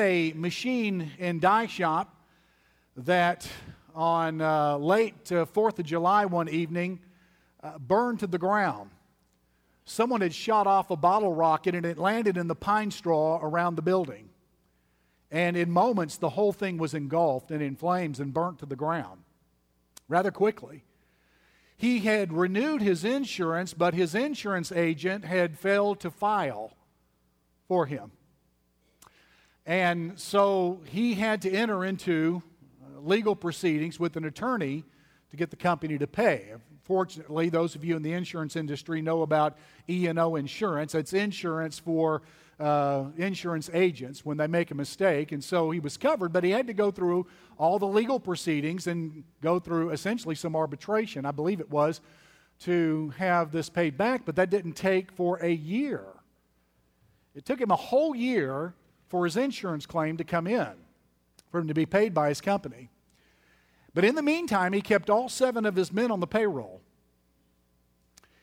a machine in die shop that on uh, late uh, 4th of July one evening uh, burned to the ground. Someone had shot off a bottle rocket and it landed in the pine straw around the building. And in moments, the whole thing was engulfed and in flames and burnt to the ground rather quickly. He had renewed his insurance, but his insurance agent had failed to file for him. And so he had to enter into uh, legal proceedings with an attorney to get the company to pay. Fortunately, those of you in the insurance industry know about E&O insurance. It's insurance for uh, insurance agents when they make a mistake. And so he was covered, but he had to go through all the legal proceedings and go through essentially some arbitration, I believe it was, to have this paid back. But that didn't take for a year. It took him a whole year for his insurance claim to come in, for him to be paid by his company. But in the meantime, he kept all seven of his men on the payroll.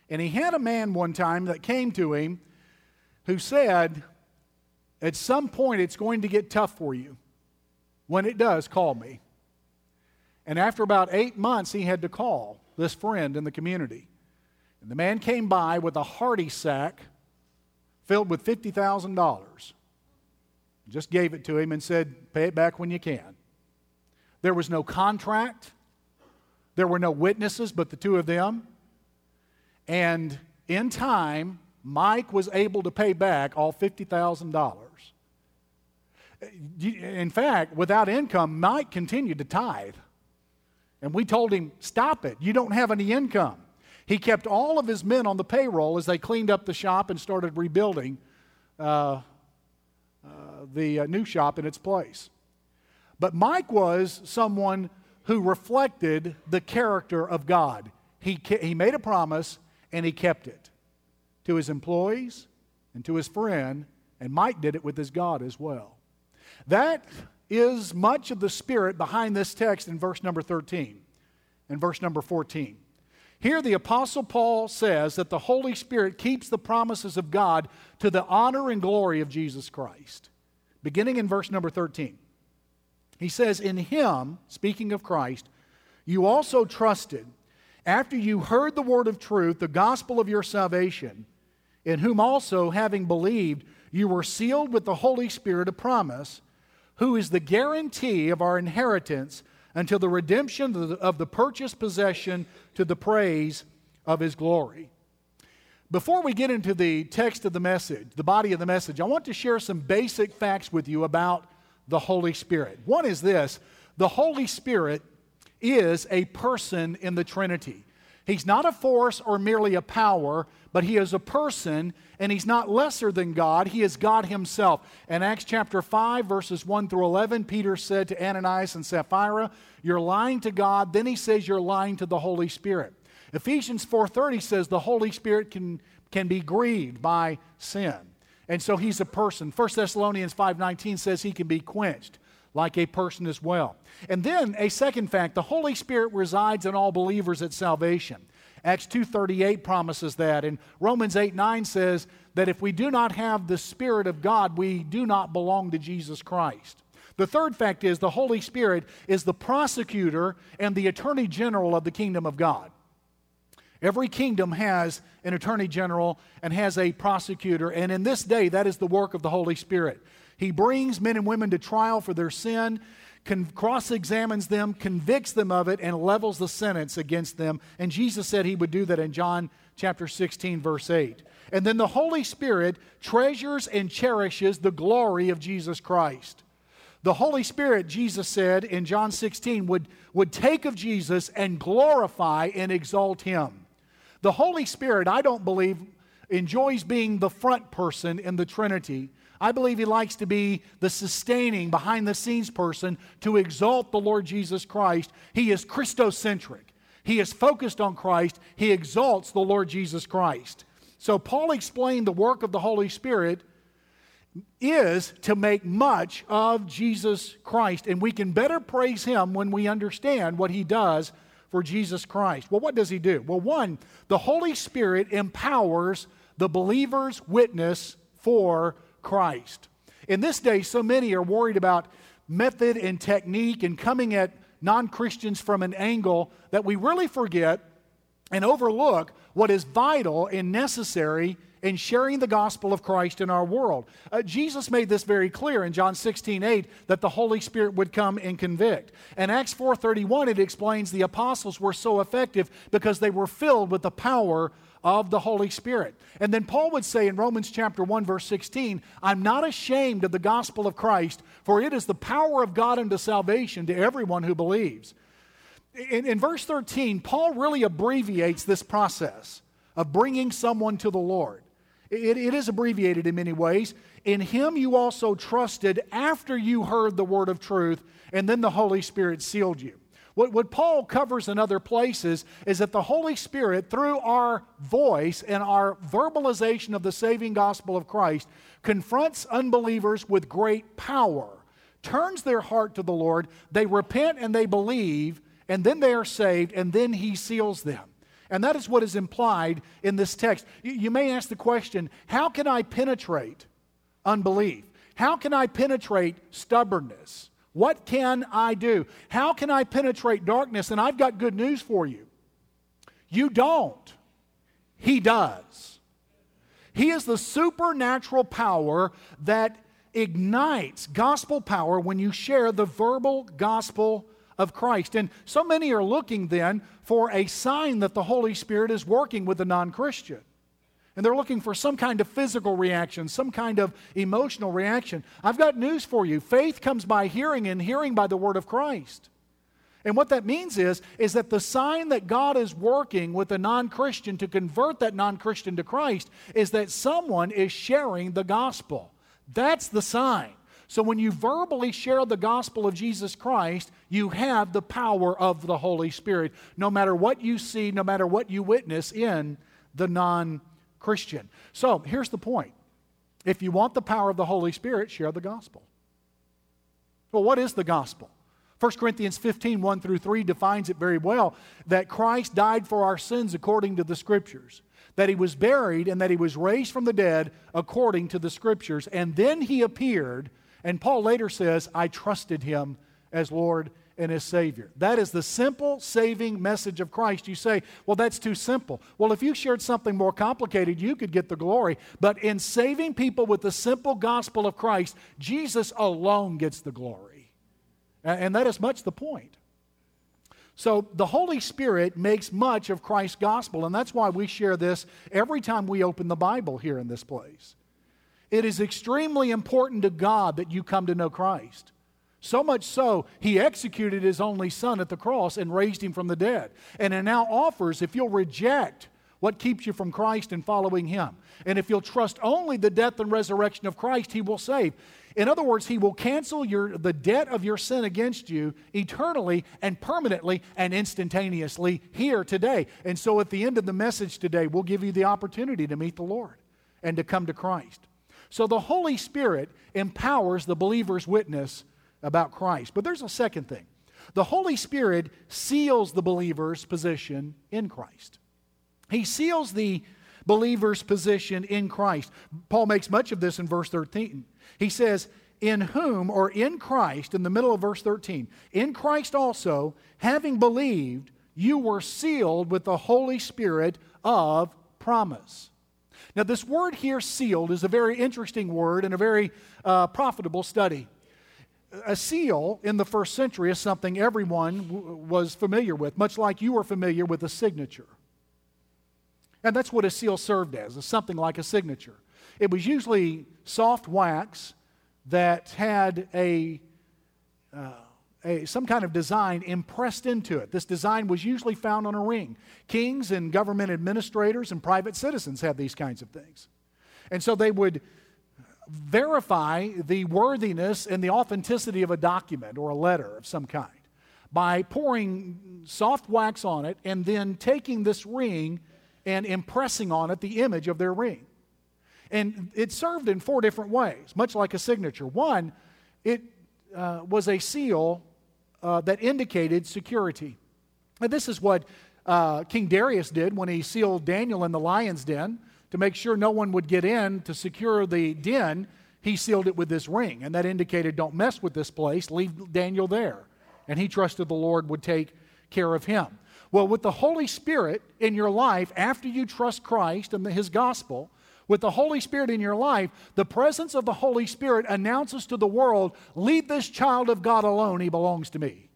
And he had a man one time that came to him who said, At some point, it's going to get tough for you. When it does, call me. And after about eight months, he had to call this friend in the community. And the man came by with a hearty sack filled with $50,000. Just gave it to him and said, Pay it back when you can. There was no contract, there were no witnesses but the two of them. And in time, Mike was able to pay back all $50,000. In fact, without income, Mike continued to tithe. And we told him, Stop it. You don't have any income. He kept all of his men on the payroll as they cleaned up the shop and started rebuilding uh, the uh, new shop in its place. But Mike was someone who reflected the character of God. He, he made a promise and he kept it to his employees and to his friend, and Mike did it with his God as well. That is much of the spirit behind this text in verse number 13 and verse number 14. Here, the Apostle Paul says that the Holy Spirit keeps the promises of God to the honor and glory of Jesus Christ. Beginning in verse number 13, he says, In him, speaking of Christ, you also trusted after you heard the word of truth, the gospel of your salvation in whom also, having believed, you were sealed with the Holy Spirit of promise, who is the guarantee of our inheritance until the redemption of the, purchased possession to the praise of his glory. Before we get into the text of the message, the body of the message, I want to share some basic facts with you about the Holy Spirit. One is this the Holy Spirit is a person in the Trinity. He's not a force or merely a power, but he is a person, and he's not lesser than God. He is God himself. In Acts chapter 5, verses 1 through 11, Peter said to Ananias and Sapphira, You're lying to God. Then he says, You're lying to the Holy Spirit. Ephesians 4:30 says the Holy Spirit can, can be grieved by sin. And so he's a person. 1 Thessalonians 5:19 says he can be quenched like a person as well. And then a second fact, the Holy Spirit resides in all believers at salvation. Acts 2:38 promises that and Romans 8:9 says that if we do not have the Spirit of God, we do not belong to Jesus Christ. The third fact is the Holy Spirit is the prosecutor and the attorney general of the kingdom of God. Every kingdom has an attorney general and has a prosecutor, and in this day, that is the work of the Holy Spirit. He brings men and women to trial for their sin, cross examines them, convicts them of it, and levels the sentence against them. And Jesus said he would do that in John chapter 16, verse 8. And then the Holy Spirit treasures and cherishes the glory of Jesus Christ. The Holy Spirit, Jesus said in John 16, would, would take of Jesus and glorify and exalt him. The Holy Spirit, I don't believe, enjoys being the front person in the Trinity. I believe he likes to be the sustaining, behind the scenes person to exalt the Lord Jesus Christ. He is Christocentric. He is focused on Christ. He exalts the Lord Jesus Christ. So, Paul explained the work of the Holy Spirit is to make much of Jesus Christ. And we can better praise him when we understand what he does for Jesus Christ. Well, what does he do? Well, one, the Holy Spirit empowers the believer's witness for Christ. In this day, so many are worried about method and technique and coming at non Christians from an angle that we really forget and overlook what is vital and necessary in sharing the gospel of Christ in our world. Uh, Jesus made this very clear in John 16, 8, that the Holy Spirit would come and convict. In Acts 4.31, it explains the apostles were so effective because they were filled with the power of the Holy Spirit. And then Paul would say in Romans chapter 1 verse 16, I'm not ashamed of the gospel of Christ, for it is the power of God unto salvation to everyone who believes. In, in verse 13, Paul really abbreviates this process of bringing someone to the Lord. It, it is abbreviated in many ways. In him you also trusted after you heard the word of truth, and then the Holy Spirit sealed you. What, what Paul covers in other places is that the Holy Spirit, through our voice and our verbalization of the saving gospel of Christ, confronts unbelievers with great power, turns their heart to the Lord, they repent and they believe, and then they are saved, and then he seals them. And that is what is implied in this text. You, you may ask the question how can I penetrate unbelief? How can I penetrate stubbornness? What can I do? How can I penetrate darkness? And I've got good news for you. You don't, He does. He is the supernatural power that ignites gospel power when you share the verbal gospel of Christ. And so many are looking then for a sign that the Holy Spirit is working with the non Christian and they're looking for some kind of physical reaction, some kind of emotional reaction. I've got news for you. Faith comes by hearing, and hearing by the word of Christ. And what that means is, is that the sign that God is working with a non Christian to convert that non Christian to Christ is that someone is sharing the gospel. That's the sign. So when you verbally share the gospel of Jesus Christ, you have the power of the Holy Spirit, no matter what you see, no matter what you witness in the non Christian. So here's the point if you want the power of the Holy Spirit, share the gospel. Well, what is the gospel? 1 Corinthians 15, 1 through 3 defines it very well that Christ died for our sins according to the Scriptures, that he was buried, and that he was raised from the dead according to the Scriptures. And then he appeared, and Paul later says, I trusted him as Lord and as Savior. That is the simple saving message of Christ. You say, well, that's too simple. Well, if you shared something more complicated, you could get the glory. But in saving people with the simple gospel of Christ, Jesus alone gets the glory. And that is much the point. So the Holy Spirit makes much of Christ's gospel, and that's why we share this every time we open the Bible here in this place. It is extremely important to God that you come to know Christ. So much so, he executed his only son at the cross and raised him from the dead. And it now offers, if you'll reject what keeps you from Christ and following him, and if you'll trust only the death and resurrection of Christ, he will save. In other words, he will cancel your, the debt of your sin against you eternally and permanently and instantaneously here today. And so at the end of the message today, we'll give you the opportunity to meet the Lord and to come to Christ. So the Holy Spirit empowers the believer's witness about Christ. But there's a second thing the Holy Spirit seals the believer's position in Christ. He seals the believer's position in Christ. Paul makes much of this in verse 13. He says, In whom, or in Christ, in the middle of verse 13, in Christ also, having believed, you were sealed with the Holy Spirit of promise. Now, this word here, sealed, is a very interesting word and a very uh, profitable study a seal in the first century is something everyone w- was familiar with, much like you were familiar with a signature. And that's what a seal served as, is something like a signature. It was usually soft wax that had a, uh, a, some kind of design impressed into it. This design was usually found on a ring. Kings and government administrators and private citizens had these kinds of things. And so they would verify the worthiness and the authenticity of a document or a letter of some kind by pouring soft wax on it and then taking this ring and impressing on it the image of their ring. And it served in four different ways, much like a signature. One, it uh, was a seal uh, that indicated security. And this is what uh, King Darius did when he sealed Daniel in the lion's den to make sure no one would get in to secure the den, he sealed it with this ring. And that indicated, don't mess with this place, leave Daniel there. And he trusted the Lord would take care of him. Well, with the Holy Spirit in your life, after you trust Christ and the, his gospel, with the Holy Spirit in your life, the presence of the Holy Spirit announces to the world, leave this child of God alone, he belongs to me.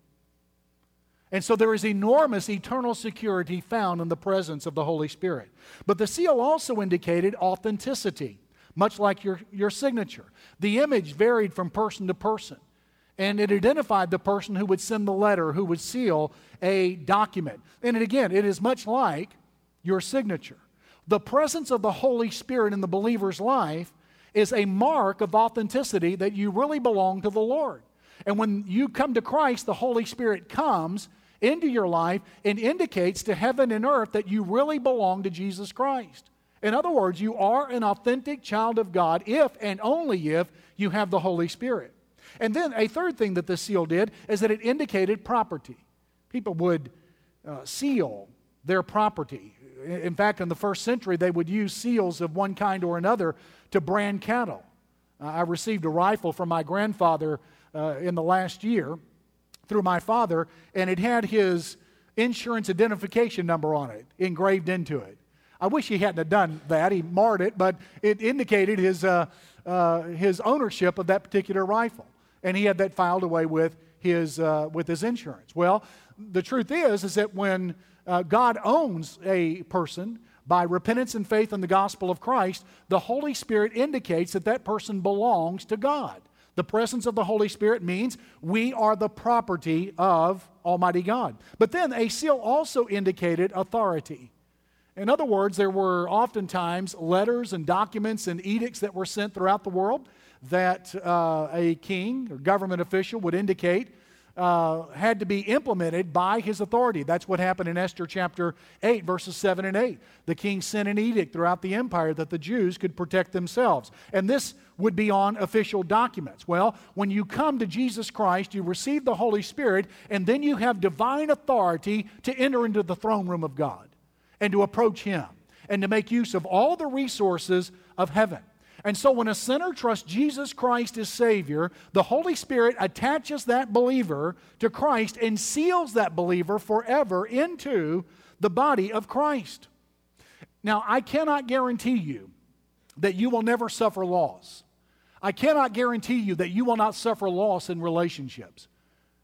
And so there is enormous eternal security found in the presence of the Holy Spirit. But the seal also indicated authenticity much like your, your signature. The image varied from person to person, and it identified the person who would send the letter, who would seal a document. And it, again, it is much like your signature. The presence of the Holy Spirit in the believer's life is a mark of authenticity that you really belong to the Lord. And when you come to Christ, the Holy Spirit comes into your life and indicates to heaven and earth that you really belong to Jesus Christ. In other words, you are an authentic child of God if and only if you have the Holy Spirit. And then a third thing that the seal did is that it indicated property. People would uh, seal their property. In fact, in the first century, they would use seals of one kind or another to brand cattle. Uh, I received a rifle from my grandfather uh, in the last year through my father, and it had his insurance identification number on it engraved into it. I wish he hadn't have done that. He marred it, but it indicated his, uh, uh, his ownership of that particular rifle. And he had that filed away with his, uh, with his insurance. Well, the truth is, is that when uh, God owns a person by repentance and faith in the gospel of Christ, the Holy Spirit indicates that that person belongs to God. The presence of the Holy Spirit means we are the property of Almighty God. But then a seal also indicated authority. In other words, there were oftentimes letters and documents and edicts that were sent throughout the world that uh, a king or government official would indicate uh, had to be implemented by his authority. That's what happened in Esther chapter 8, verses 7 and 8. The king sent an edict throughout the empire that the Jews could protect themselves. And this would be on official documents. Well, when you come to Jesus Christ, you receive the Holy Spirit, and then you have divine authority to enter into the throne room of God and to approach Him and to make use of all the resources of heaven. And so, when a sinner trusts Jesus Christ as Savior, the Holy Spirit attaches that believer to Christ and seals that believer forever into the body of Christ. Now, I cannot guarantee you that you will never suffer loss. I cannot guarantee you that you will not suffer loss in relationships,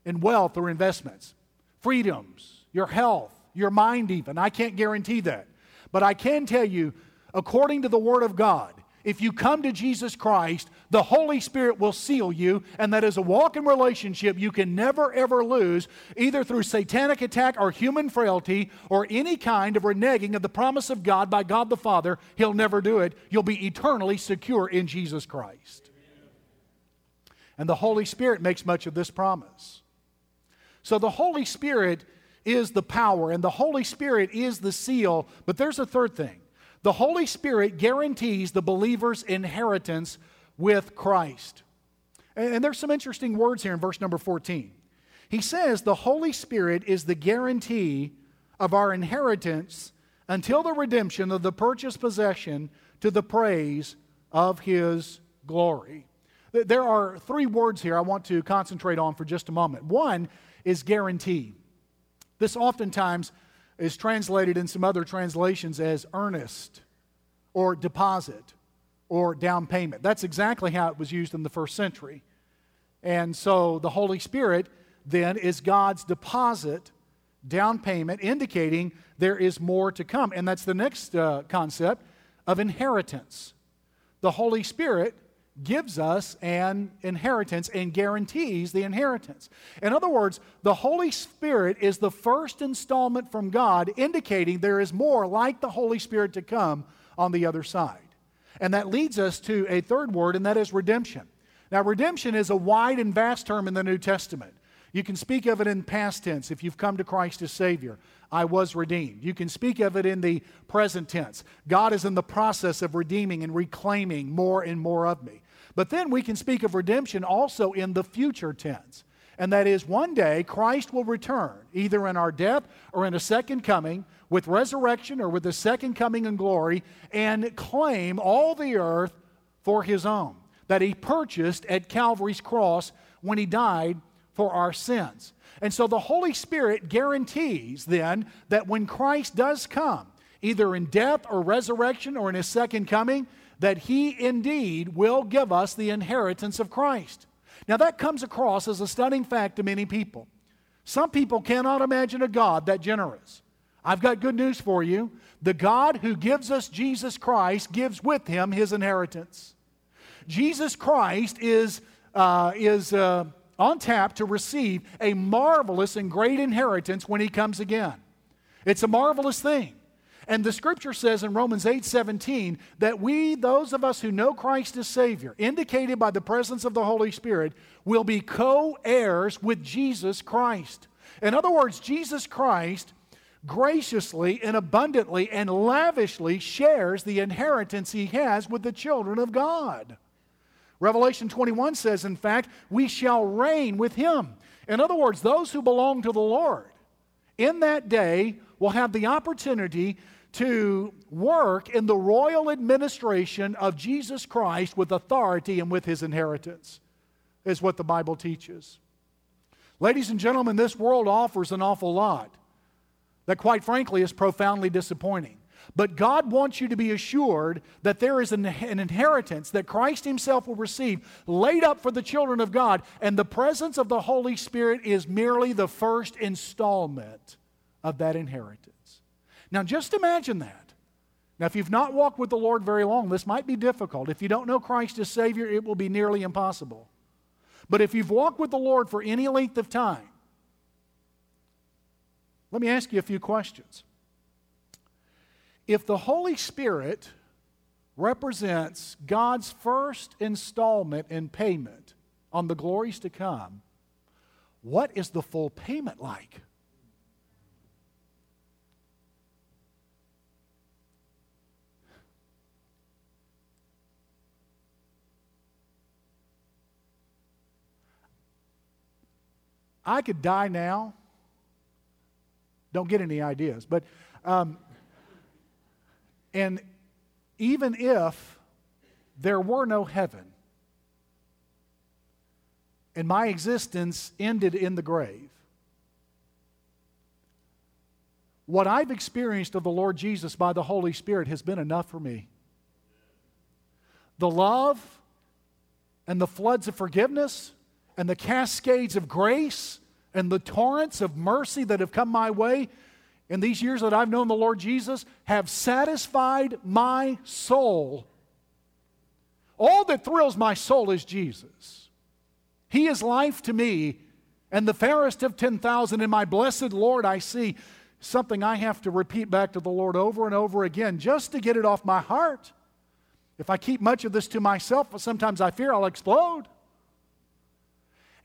in wealth or investments, freedoms, your health, your mind, even. I can't guarantee that. But I can tell you, according to the Word of God, if you come to Jesus Christ, the Holy Spirit will seal you, and that is a walk in relationship you can never ever lose, either through satanic attack or human frailty or any kind of reneging of the promise of God by God the Father. He'll never do it. You'll be eternally secure in Jesus Christ. And the Holy Spirit makes much of this promise. So the Holy Spirit is the power, and the Holy Spirit is the seal. But there's a third thing the Holy Spirit guarantees the believer's inheritance with Christ. And, there's some interesting words here in verse number 14. He says the Holy Spirit is the guarantee of our inheritance until the redemption of the purchased possession to the praise of his glory. There are three words here I want to concentrate on for just a moment. One is guarantee. This oftentimes is translated in some other translations as earnest or deposit or down payment. That's exactly how it was used in the first century. And so the Holy Spirit then is God's deposit, down payment, indicating there is more to come. And that's the next uh, concept of inheritance. The Holy Spirit gives us an inheritance and guarantees the inheritance. In other words, the Holy Spirit is the first installment from God, indicating there is more like the Holy Spirit to come on the other side. And that leads us to a third word, and that is redemption. Now, redemption is a wide and vast term in the New Testament. You can speak of it in past tense if you've come to Christ as Savior. I was redeemed. You can speak of it in the present tense. God is in the process of redeeming and reclaiming more and more of me. But then we can speak of redemption also in the future tense. And that is one day Christ will return, either in our death or in a second coming, with resurrection or with the second coming in glory, and claim all the earth for his own. that he purchased at Calvary's cross when he died for our sins. And so the Holy Spirit guarantees then that when Christ does come, either in death or resurrection or in his second coming, that he indeed will give us the inheritance of Christ. Now, that comes across as a stunning fact to many people. Some people cannot imagine a God that generous. I've got good news for you. The God who gives us Jesus Christ gives with him his inheritance. Jesus Christ is, uh, is uh, on tap to receive a marvelous and great inheritance when he comes again. It's a marvelous thing. And the scripture says in Romans 8 17 that we, those of us who know Christ as Savior, indicated by the presence of the Holy Spirit, will be co heirs with Jesus Christ. In other words, Jesus Christ graciously and abundantly and lavishly shares the inheritance he has with the children of God. Revelation 21 says, in fact, we shall reign with him. In other words, those who belong to the Lord in that day will have the opportunity to work in the royal administration of Jesus Christ with authority and with his inheritance, is what the Bible teaches. Ladies and gentlemen, this world offers an awful lot that, quite frankly, is profoundly disappointing. But God wants you to be assured that there is an, an, inheritance that Christ Himself will receive laid up for the children of God, and the presence of the Holy Spirit is merely the first installment of that inheritance. Now, just imagine that. Now, if you've not walked with the Lord very long, this might be difficult. If you don't know Christ as Savior, it will be nearly impossible. But if you've walked with the Lord for any length of time, let me ask you a few questions. If the Holy Spirit represents God's first installment in payment on the glories to come, what is the full payment like? I could die now. Don't get any ideas. But, um, and even if there were no heaven and my existence ended in the grave, what I've experienced of the Lord Jesus by the Holy Spirit has been enough for me. The love and the floods of forgiveness and the cascades of grace and the torrents of mercy that have come my way in these years that I've known the Lord Jesus have satisfied my soul. All that thrills my soul is Jesus. He is life to me, and the fairest of 10,000 in my blessed Lord I see. Something I have to repeat back to the Lord over and over again just to get it off my heart. If I keep much of this to myself, sometimes I fear I'll explode.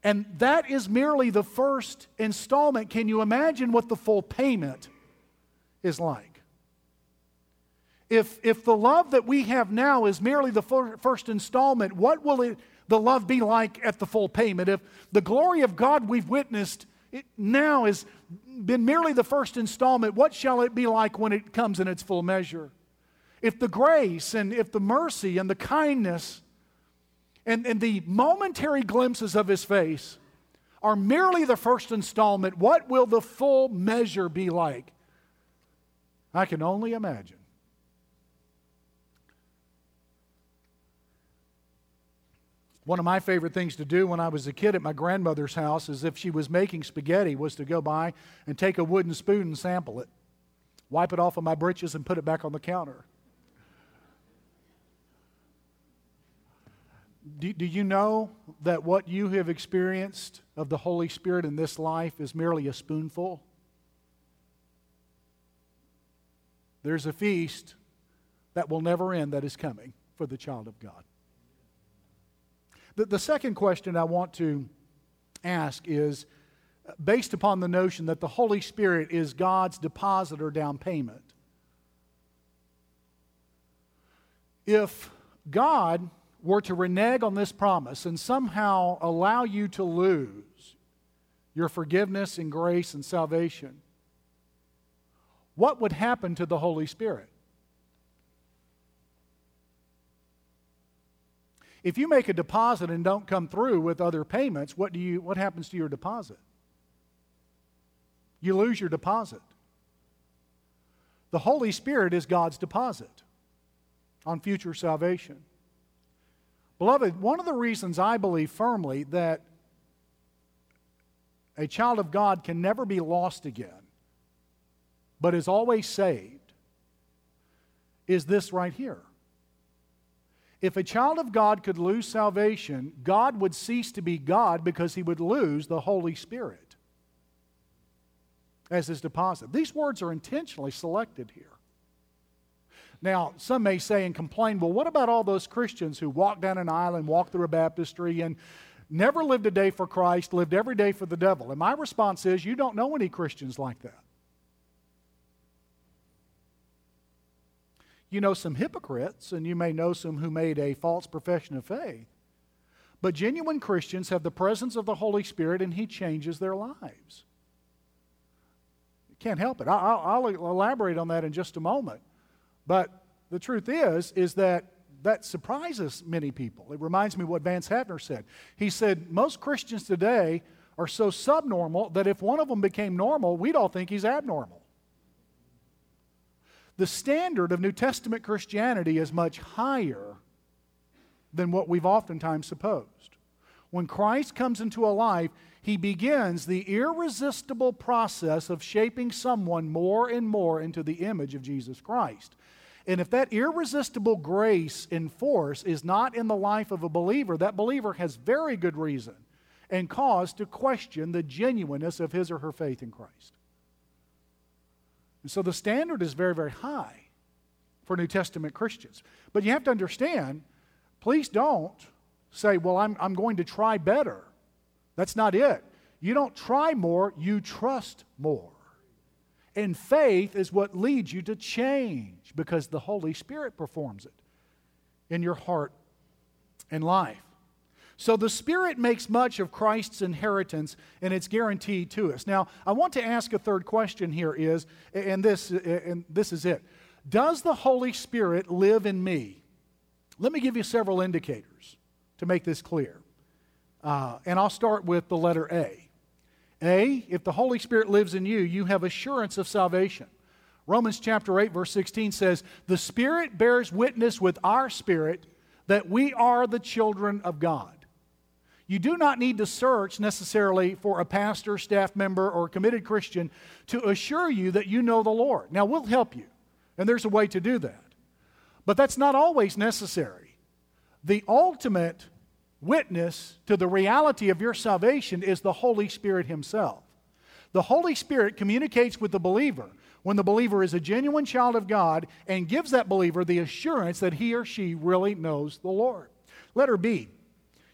And that is merely the first installment. Can you imagine what the full payment is like? If, if the love that we have now is merely the first installment, what will it, the love be like at the full payment? If the glory of God we've witnessed now has been merely the first installment, what shall it be like when it comes in its full measure? If the grace and if the mercy and the kindness and, and the momentary glimpses of his face are merely the first installment. What will the full measure be like? I can only imagine. One of my favorite things to do when I was a kid at my grandmother's house is if she was making spaghetti was to go by and take a wooden spoon and sample it, wipe it off of my britches and put it back on the counter. Do, do you know that what you have experienced of the Holy Spirit in this life is merely a spoonful? There's a feast that will never end that is coming for the child of God. The, the second question I want to ask is based upon the notion that the Holy Spirit is God's deposit or down payment. If God were to renege on this promise and somehow allow you to lose your forgiveness and grace and salvation, what would happen to the Holy Spirit? If you make a deposit and don't come through with other payments, what, do you, what happens to your deposit? You lose your deposit. The Holy Spirit is God's deposit on future salvation. Beloved, one of the reasons I believe firmly that a child of God can never be lost again, but is always saved, is this right here. If a child of God could lose salvation, God would cease to be God because he would lose the Holy Spirit as his deposit. These words are intentionally selected here. Now, some may say and complain, well, what about all those Christians who walk down an aisle and walk through a baptistry and never lived a day for Christ, lived every day for the devil? And my response is, you don't know any Christians like that. You know some hypocrites, and you may know some who made a false profession of faith. But genuine Christians have the presence of the Holy Spirit, and He changes their lives. Can't help it. I'll, I'll elaborate on that in just a moment. But the truth is, is that that surprises many people. It reminds me of what Vance Havner said. He said, Most Christians today are so subnormal that if one of them became normal, we'd all think he's abnormal. The standard of New Testament Christianity is much higher than what we've oftentimes supposed. When Christ comes into a life, he begins the irresistible process of shaping someone more and more into the image of Jesus Christ. And if that irresistible grace and force is not in the life of a believer, that believer has very good reason and cause to question the genuineness of his or her faith in Christ. And so the standard is very, very high for New Testament Christians. But you have to understand, please don't say, well, I'm, I'm going to try better. That's not it. You don't try more, you trust more. And faith is what leads you to change because the Holy Spirit performs it in your heart and life. So the Spirit makes much of Christ's inheritance and it's guaranteed to us. Now, I want to ask a third question here is and this and this is it. Does the Holy Spirit live in me? Let me give you several indicators to make this clear. Uh, and I'll start with the letter A. A, if the Holy Spirit lives in you, you have assurance of salvation. Romans chapter 8, verse 16 says, The Spirit bears witness with our spirit that we are the children of God. You do not need to search necessarily for a pastor, staff member, or committed Christian to assure you that you know the Lord. Now, we'll help you, and there's a way to do that. But that's not always necessary. The ultimate witness to the reality of your salvation is the Holy Spirit Himself. The Holy Spirit communicates with the believer when the believer is a genuine child of God and gives that believer the assurance that he or she really knows the Lord. Letter B.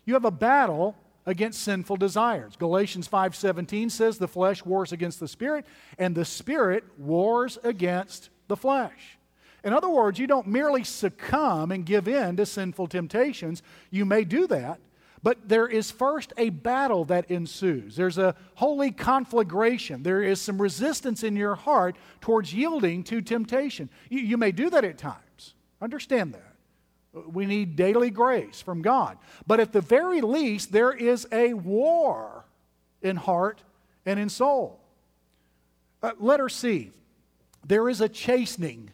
You have a battle against sinful desires. Galatians 5:17 says the flesh wars against the spirit and the spirit wars against the flesh. In other words, you don't merely succumb and give in to sinful temptations. You may do that, but there is first a battle that ensues. There's a holy conflagration. There is some resistance in your heart towards yielding to temptation. You, you may do that at times. Understand that. We need daily grace from God. But at the very least, there is a war in heart and in soul. Uh, letter C. There is a chastening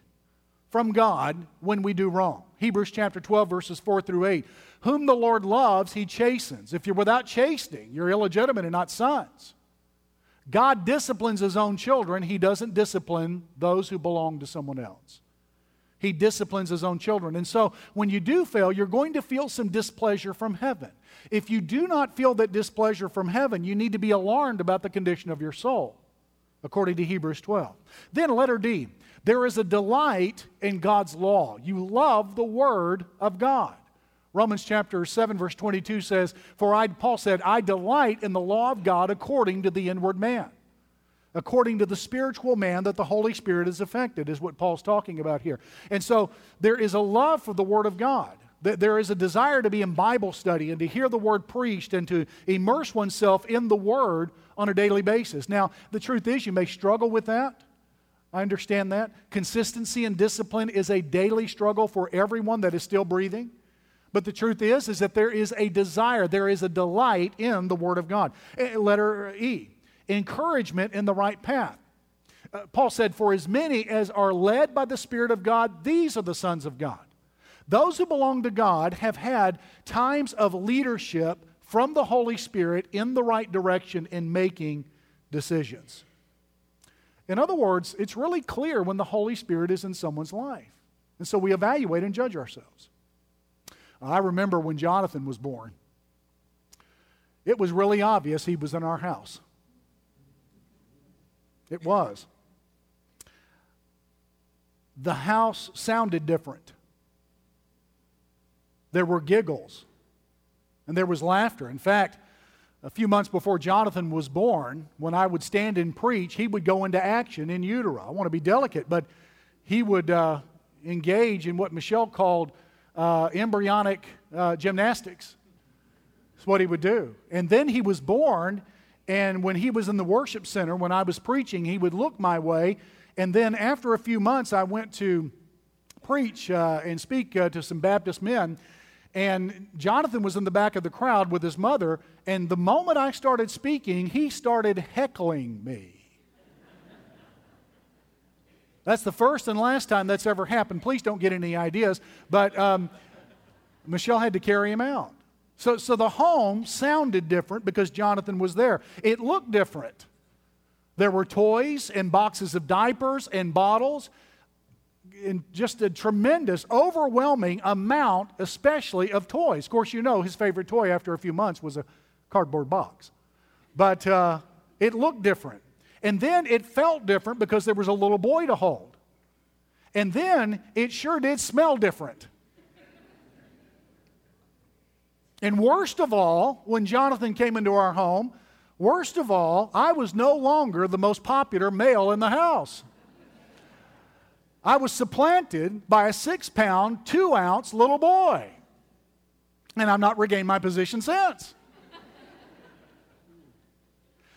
from God when we do wrong. Hebrews chapter 12, verses 4 through 8. Whom the Lord loves, he chastens. If you're without chastening, you're illegitimate and not sons. God disciplines his own children, he doesn't discipline those who belong to someone else. He disciplines his own children. And so when you do fail, you're going to feel some displeasure from heaven. If you do not feel that displeasure from heaven, you need to be alarmed about the condition of your soul, according to Hebrews 12. Then, letter D there is a delight in God's law. You love the Word of God. Romans chapter 7, verse 22 says, For I, Paul said, I delight in the law of God according to the inward man. According to the spiritual man that the Holy Spirit has affected, is what Paul's talking about here. And so there is a love for the Word of God. There is a desire to be in Bible study and to hear the Word preached and to immerse oneself in the Word on a daily basis. Now, the truth is, you may struggle with that. I understand that. Consistency and discipline is a daily struggle for everyone that is still breathing. But the truth is, is that there is a desire, there is a delight in the Word of God. Eh, letter E, encouragement in the right path. Uh, Paul said, For as many as are led by the Spirit of God, these are the sons of God. Those who belong to God have had times of leadership from the Holy Spirit in the right direction in making decisions. In other words, it's really clear when the Holy Spirit is in someone's life. And so we evaluate and judge ourselves. I remember when Jonathan was born, it was really obvious he was in our house. It was. The house sounded different. There were giggles and there was laughter. In fact, a few months before Jonathan was born, when I would stand and preach, he would go into action in utero. I want to be delicate, but he would uh, engage in what Michelle called uh, embryonic uh, gymnastics. That's what he would do. And then he was born, and when he was in the worship center, when I was preaching, he would look my way. And then after a few months, I went to preach uh, and speak uh, to some Baptist men. And Jonathan was in the back of the crowd with his mother. And the moment I started speaking, he started heckling me. That's the first and last time that's ever happened. Please don't get any ideas. But um, Michelle had to carry him out. So, so the home sounded different because Jonathan was there. It looked different. There were toys and boxes of diapers and bottles, and just a tremendous, overwhelming amount, especially of toys. Of course, you know his favorite toy after a few months was a cardboard box. But uh, it looked different. And then it felt different because there was a little boy to hold. And then it sure did smell different. And worst of all, when Jonathan came into our home, worst of all, I was no longer the most popular male in the house. I was supplanted by a six pound, two ounce little boy. And I've not regained my position since.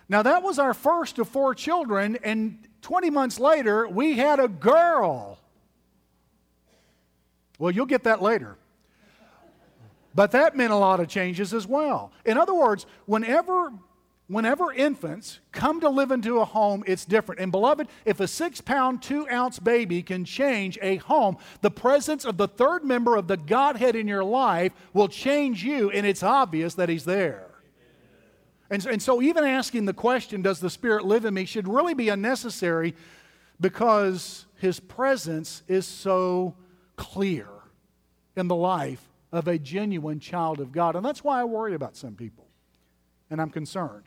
Now, that was our first of four children, and 20 months later, we had a girl. Well, you'll get that later. But that meant a lot of changes as well. In other words, whenever whenever infants come to live into a home, it's different. And beloved, if a six pound, two ounce baby can change a home, the presence of the third member of the Godhead in your life will change you, and it's obvious that He's there. And and so, even asking the question, Does the Spirit live in me, should really be unnecessary because His presence is so clear in the life of a genuine child of God. And that's why I worry about some people, and I'm concerned.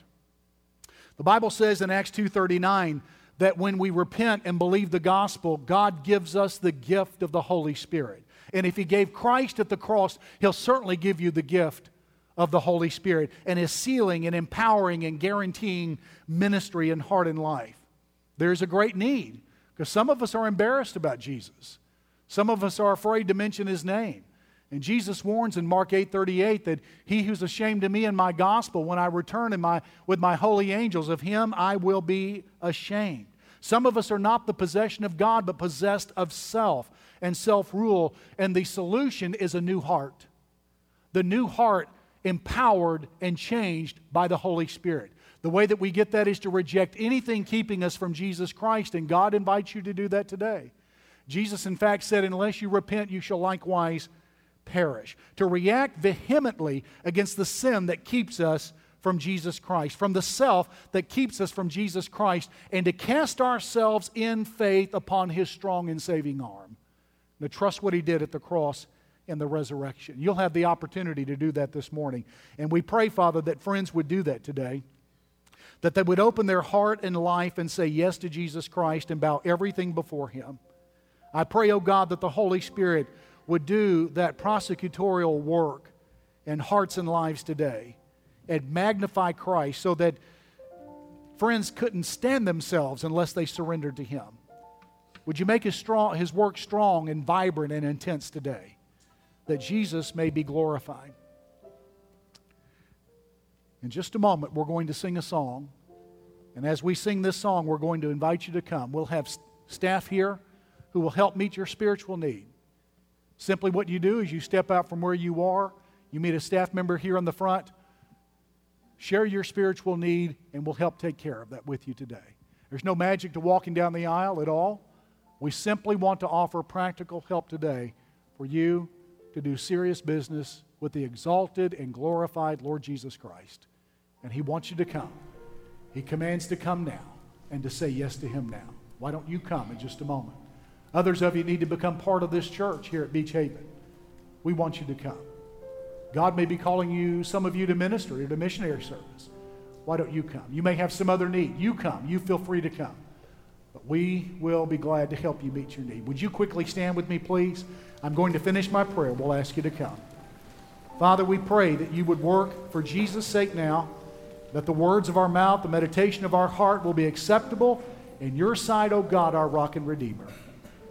The Bible says in Acts 2:39 that when we repent and believe the gospel, God gives us the gift of the Holy Spirit. And if he gave Christ at the cross, he'll certainly give you the gift of the Holy Spirit and is sealing and empowering and guaranteeing ministry and heart and life. There's a great need because some of us are embarrassed about Jesus. Some of us are afraid to mention his name. And Jesus warns in Mark 8:38 that he who's ashamed of me and my gospel when I return in my, with my holy angels of him I will be ashamed. Some of us are not the possession of God but possessed of self and self-rule and the solution is a new heart. The new heart empowered and changed by the Holy Spirit. The way that we get that is to reject anything keeping us from Jesus Christ and God invites you to do that today. Jesus in fact said unless you repent you shall likewise perish, to react vehemently against the sin that keeps us from Jesus Christ, from the self that keeps us from Jesus Christ, and to cast ourselves in faith upon His strong and saving arm. to trust what He did at the cross and the resurrection. You'll have the opportunity to do that this morning. And we pray, Father, that friends would do that today. That they would open their heart and life and say yes to Jesus Christ and bow everything before Him. I pray, oh God, that the Holy Spirit would do that prosecutorial work in hearts and lives today and magnify Christ so that friends couldn't stand themselves unless they surrendered to Him. Would you make his, strong, his work strong and vibrant and intense today that Jesus may be glorified? In just a moment, we're going to sing a song. And as we sing this song, we're going to invite you to come. We'll have staff here who will help meet your spiritual need. Simply what you do is you step out from where you are, you meet a staff member here on the front, share your spiritual need, and we'll help take care of that with you today. There's no magic to walking down the aisle at all. We simply want to offer practical help today for you to do serious business with the exalted and glorified Lord Jesus Christ. And He wants you to come. He commands to come now and to say yes to Him now. Why don't you come in just a moment? Others of you need to become part of this church here at Beach Haven. We want you to come. God may be calling you, some of you, to ministry or to missionary service. Why don't you come? You may have some other need. You come. You feel free to come. But we will be glad to help you meet your need. Would you quickly stand with me, please? I'm going to finish my prayer. We'll ask you to come. Father, we pray that you would work for Jesus' sake now, that the words of our mouth, the meditation of our heart will be acceptable in your sight, O God, our rock and redeemer.